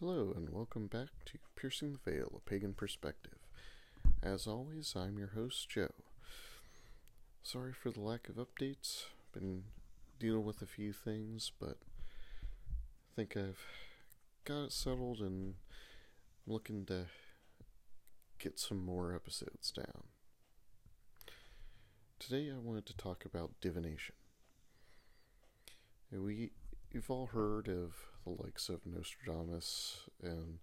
Hello, and welcome back to Piercing the Veil, a Pagan Perspective. As always, I'm your host, Joe. Sorry for the lack of updates. Been dealing with a few things, but I think I've got it settled and I'm looking to get some more episodes down. Today, I wanted to talk about divination. We, you've all heard of the likes of Nostradamus and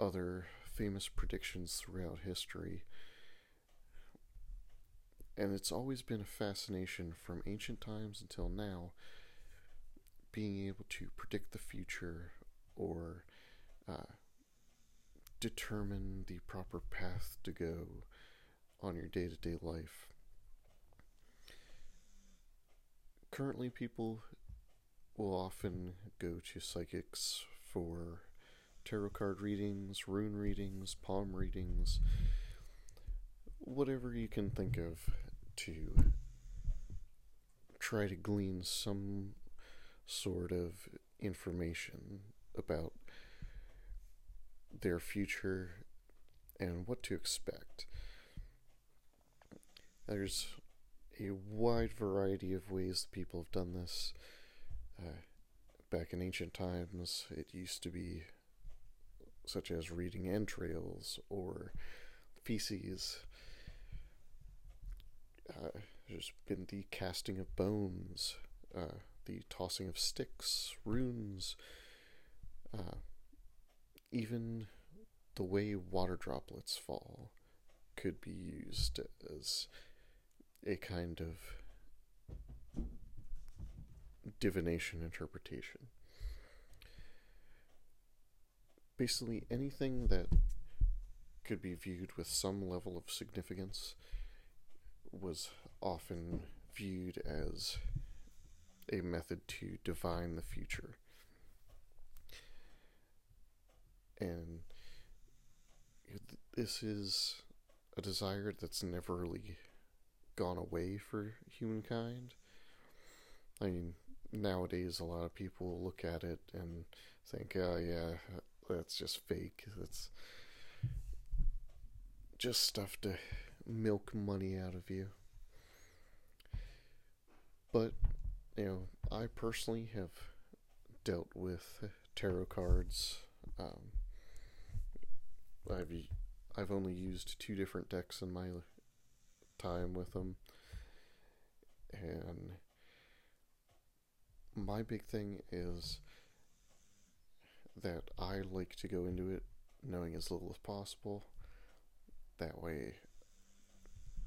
other famous predictions throughout history. And it's always been a fascination from ancient times until now being able to predict the future or uh, determine the proper path to go on your day to day life. Currently, people will often go to psychics for tarot card readings, rune readings, palm readings, whatever you can think of to try to glean some sort of information about their future and what to expect. There's a wide variety of ways that people have done this. Uh, back in ancient times, it used to be such as reading entrails or feces. Uh, there's been the casting of bones, uh, the tossing of sticks, runes, uh, even the way water droplets fall could be used as a kind of divination interpretation. Basically, anything that could be viewed with some level of significance was often viewed as a method to divine the future. And this is a desire that's never really gone away for humankind. I mean, nowadays a lot of people look at it and think, oh yeah, that's just fake. That's just stuff to milk money out of you. But, you know, I personally have dealt with tarot cards. Um, I've I've only used two different decks in my time with them, and my big thing is that I like to go into it knowing as little as possible. That way,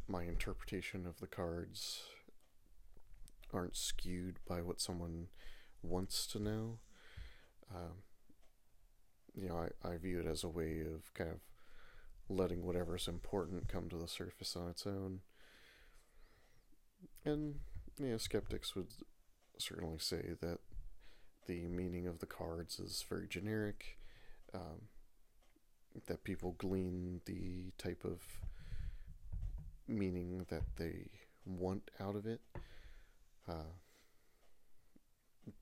my interpretation of the cards aren't skewed by what someone wants to know. Um, you know, I, I view it as a way of kind of letting whatever's important come to the surface on its own. And, you know, skeptics would certainly say that the meaning of the cards is very generic, um, that people glean the type of meaning that they want out of it. Uh,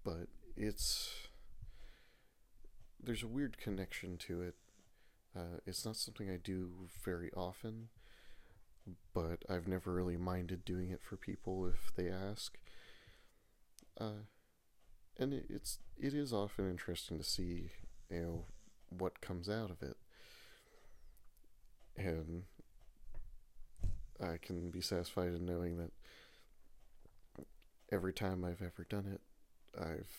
but it's. There's a weird connection to it. Uh, it's not something I do very often, but I've never really minded doing it for people if they ask. Uh, and it, it's it is often interesting to see you know what comes out of it, and I can be satisfied in knowing that every time I've ever done it, I've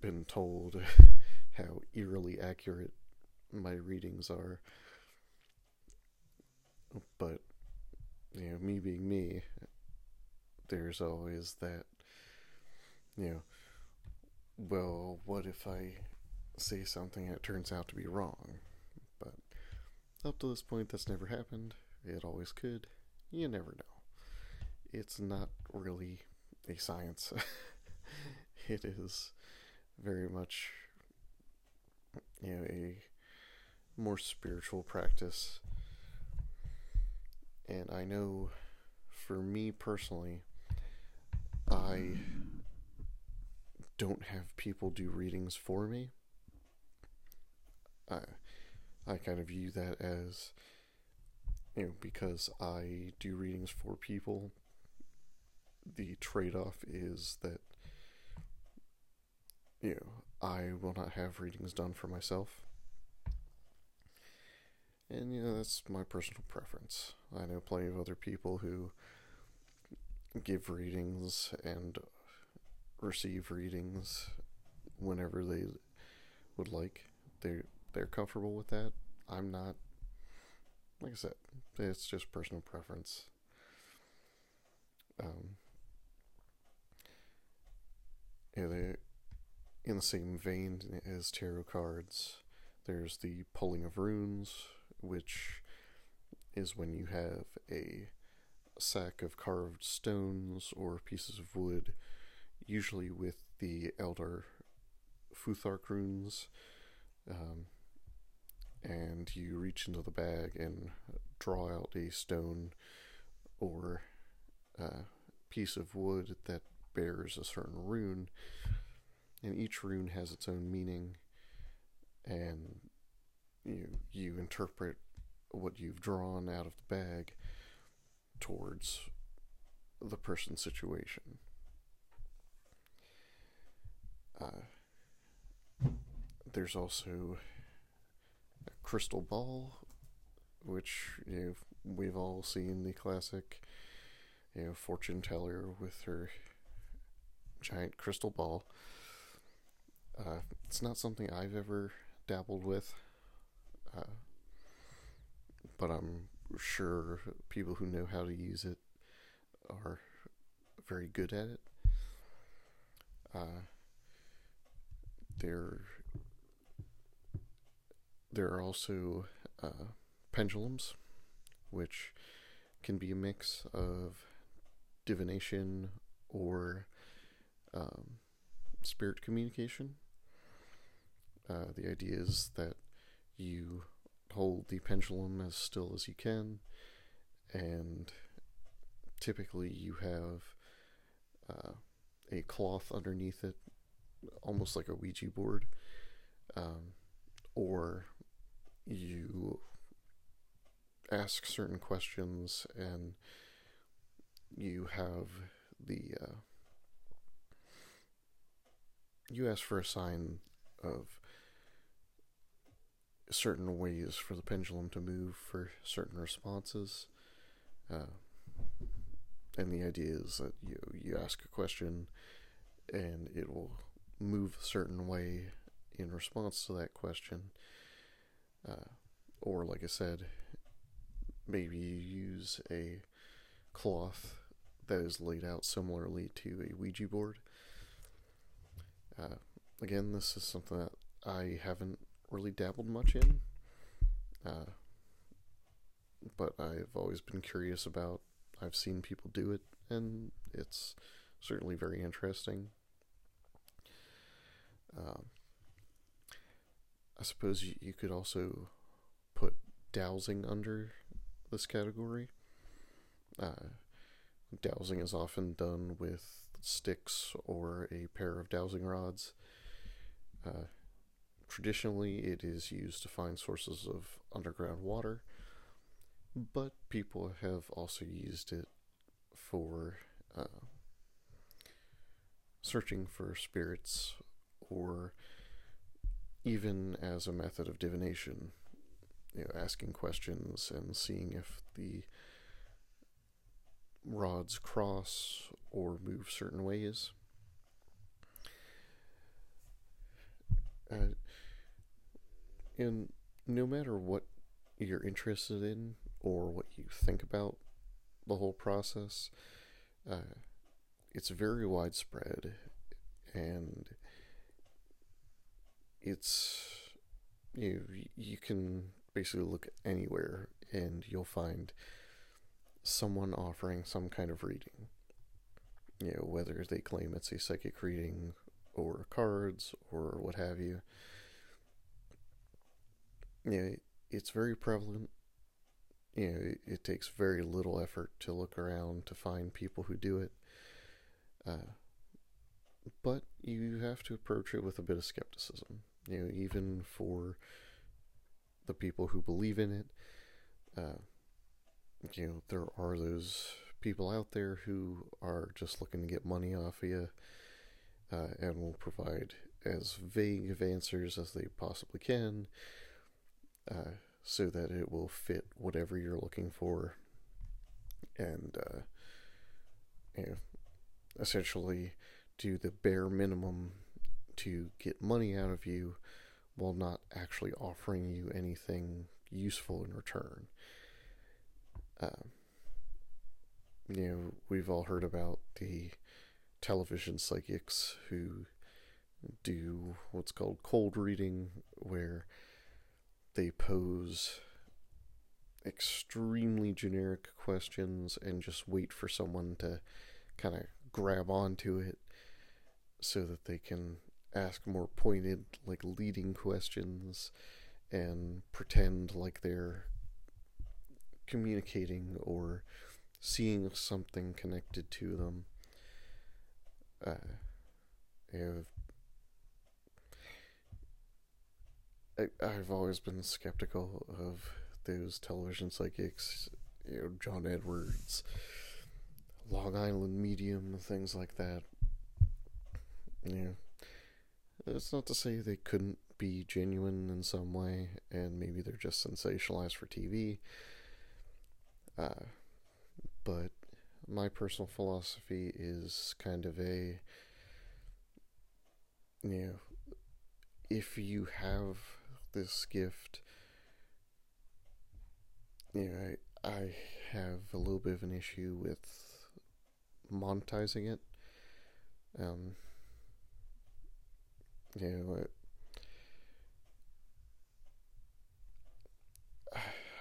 been told how eerily accurate my readings are. But you know, me being me, there's always that you know, well, what if I say something and it turns out to be wrong? But up to this point, that's never happened. It always could. You never know. It's not really a science, it is very much you know, a more spiritual practice. And I know for me personally, I don't have people do readings for me. I I kind of view that as you know because I do readings for people. The trade-off is that you know I will not have readings done for myself. And you know that's my personal preference. I know plenty of other people who give readings and receive readings whenever they would like. They they're comfortable with that. I'm not. Like I said, it's just personal preference. Um, yeah, they in the same vein as tarot cards. There's the pulling of runes, which is when you have a sack of carved stones or pieces of wood, usually with the Elder Futhark runes, um, and you reach into the bag and draw out a stone or a piece of wood that bears a certain rune, and each rune has its own meaning, and you you interpret what you've drawn out of the bag towards the person's situation. Uh, there's also a crystal ball, which you know, we've all seen the classic, you know, fortune teller with her giant crystal ball. Uh, it's not something I've ever dabbled with, uh, but I'm sure people who know how to use it are very good at it. Uh, there, there are also uh, pendulums, which can be a mix of divination or um, spirit communication. Uh, the idea is that you hold the pendulum as still as you can, and typically you have uh, a cloth underneath it, almost like a Ouija board, um, or you ask certain questions and you have the uh, you ask for a sign of certain ways for the pendulum to move for certain responses. Uh, and the idea is that you you ask a question and it will move a certain way in response to that question. Uh, or, like I said, maybe you use a cloth that is laid out similarly to a Ouija board. Uh, again, this is something that I haven't really dabbled much in. Uh, but I've always been curious about. I've seen people do it, and it's certainly very interesting. Um, I suppose you, could also put dowsing under this category. Uh, dowsing is often done with sticks or a pair of dowsing rods. Uh, Traditionally, it is used to find sources of underground water, but people have also used it for uh, searching for spirits or even as a method of divination, you know, asking questions and seeing if the rods cross or move certain ways. Uh, and no matter what you're interested in or what you think about the whole process, uh, it's very widespread and it's you you can basically look anywhere and you'll find someone offering some kind of reading you know whether they claim it's a psychic reading or cards or what have you yeah, it's very prevalent. You know, it, it, takes very little effort to look around to find people who do it. Uh, but you have to approach it with a bit of skepticism. You know, even for the people who believe in it. Uh, you know, there are those people out there who are just looking to get money off of you uh, and will provide as vague of answers as they possibly can uh, so that it will fit whatever you're looking for and uh, you know, essentially do the bare minimum to get money out of you while not actually offering you anything useful in return. Uh, you know, we've all heard about the television psychics who do what's called cold reading, where they pose extremely generic questions and just wait for someone to kind of grab onto it so that they can ask more pointed, like leading questions and pretend like they're communicating or seeing something connected to them. Uh, I, I've always been skeptical of those television psychics, you know, John Edwards, Long Island Medium, things like that. Yeah. It's not to say they couldn't be genuine in some way, and maybe they're just sensationalized for TV. Uh, but my personal philosophy is kind of a you know if you have this gift you know I, I have a little bit of an issue with monetizing it um know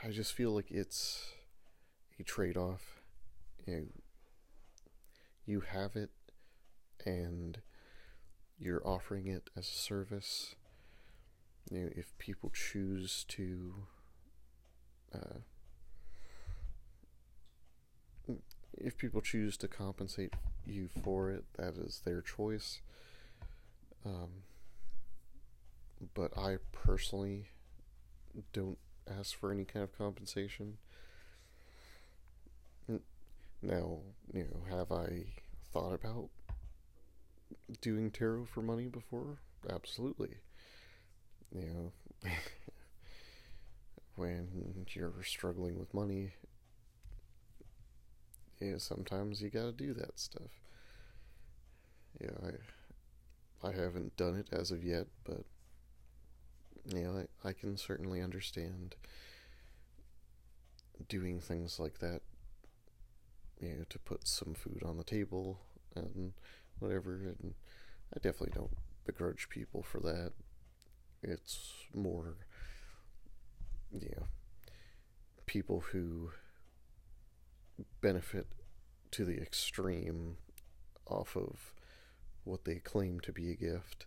I, just feel like it's a trade-off you know, you have it and you're offering it as a service. You know, if people choose to uh, if people choose to compensate you for it, that is their choice. Um, but I personally don't ask for any kind of compensation. Now, you know, have I thought about doing tarot for money before? Absolutely. You know, when you're struggling with money, yeah, sometimes you gotta do that stuff. Yeah, I, I haven't done it as of yet, but yeah, I, I can certainly understand doing things like that you know, to put some food on the table and whatever. And I definitely don't begrudge people for that. It's more, you know, people who benefit to the extreme off of what they claim to be a gift.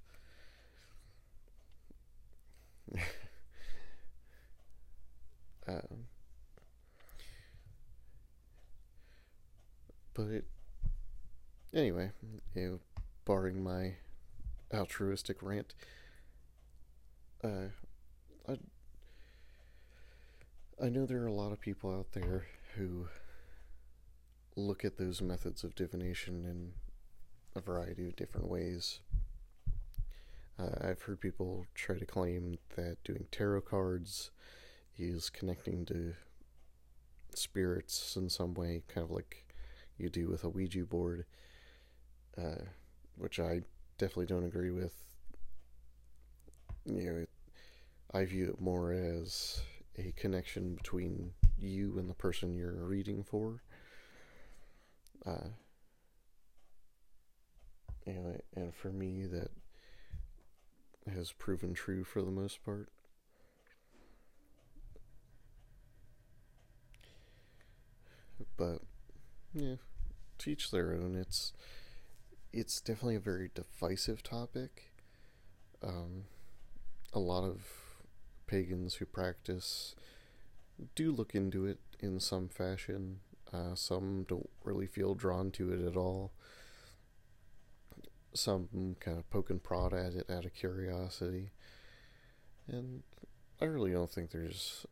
um, But anyway, you know, barring my altruistic rant, uh, I, I know there are a lot of people out there who look at those methods of divination in a variety of different ways. Uh, I've heard people try to claim that doing tarot cards is connecting to spirits in some way, kind of like you do with a Ouija board, uh, which I definitely don't agree with. You know, it, I view it more as a connection between you and the person you're reading for. Uh, know, and for me, that has proven true for the most part. But yeah, teach their own. It's it's definitely a very divisive topic. Um, a lot of pagans who practice do look into it in some fashion. Uh, some don't really feel drawn to it at all. Some mm, kind of poke and prod at it out of curiosity. And I really don't think there's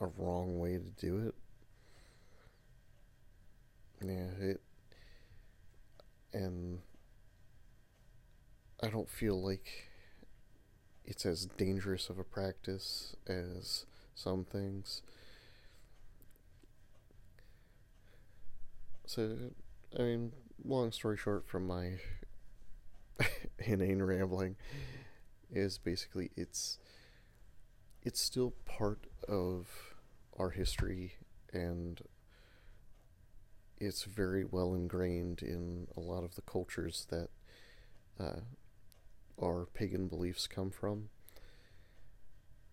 a wrong way to do it. Yeah, it. And I don't feel like it's as dangerous of a practice as some things. So, I mean, long story short, from my inane rambling, is basically it's it's still part of our history and it's very well ingrained in a lot of the cultures that uh, our pagan beliefs come from.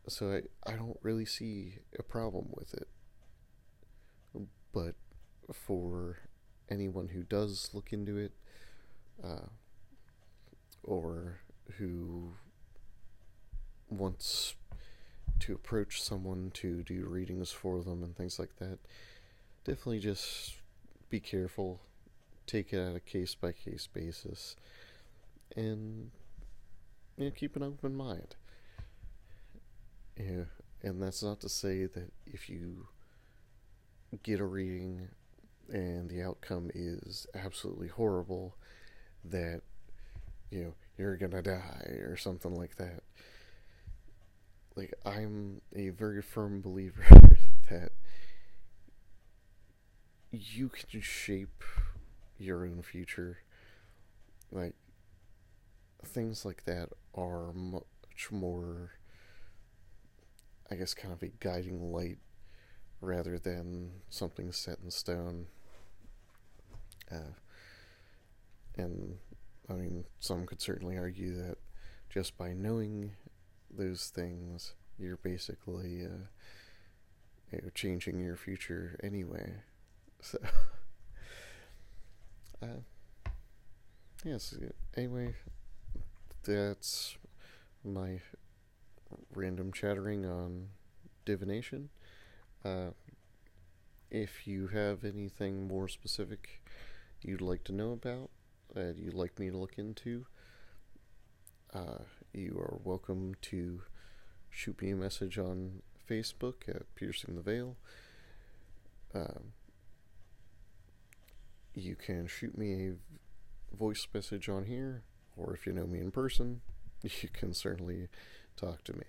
So I, I don't really see a problem with it. But for anyone who does look into it, uh, or who wants to approach someone to do readings for them and things like that, definitely just be careful. Take it at a case by case basis. And you know, keep an open mind. Yeah, and that's not to say that if you get a reading and the outcome is absolutely horrible, that you know you're gonna die or something like that like I'm a very firm believer that you can shape your own future. Like things like that are much more I guess kind of a guiding light rather than something set in stone. Uh, and I mean, some could certainly argue that just by knowing those things, you're basically uh, you know, changing your future anyway. So, uh, yes. Anyway, that's my random chattering on divination. Uh, if you have anything more specific you'd like to know about that you'd like me to look into, uh, you are welcome to shoot me a message on Facebook at Piercing the Veil. Um, you can shoot me a voice message on here, or if you know me in person, you can certainly talk to me.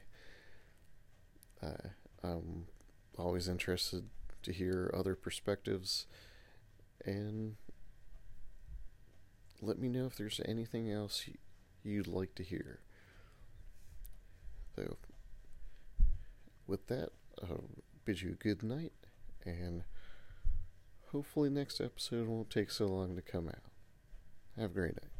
Uh, I'm always interested to hear other perspectives and let me know if there's anything else you'd like to hear. So, with that, I'll bid you good night, and hopefully, next episode won't take so long to come out. Have a great night.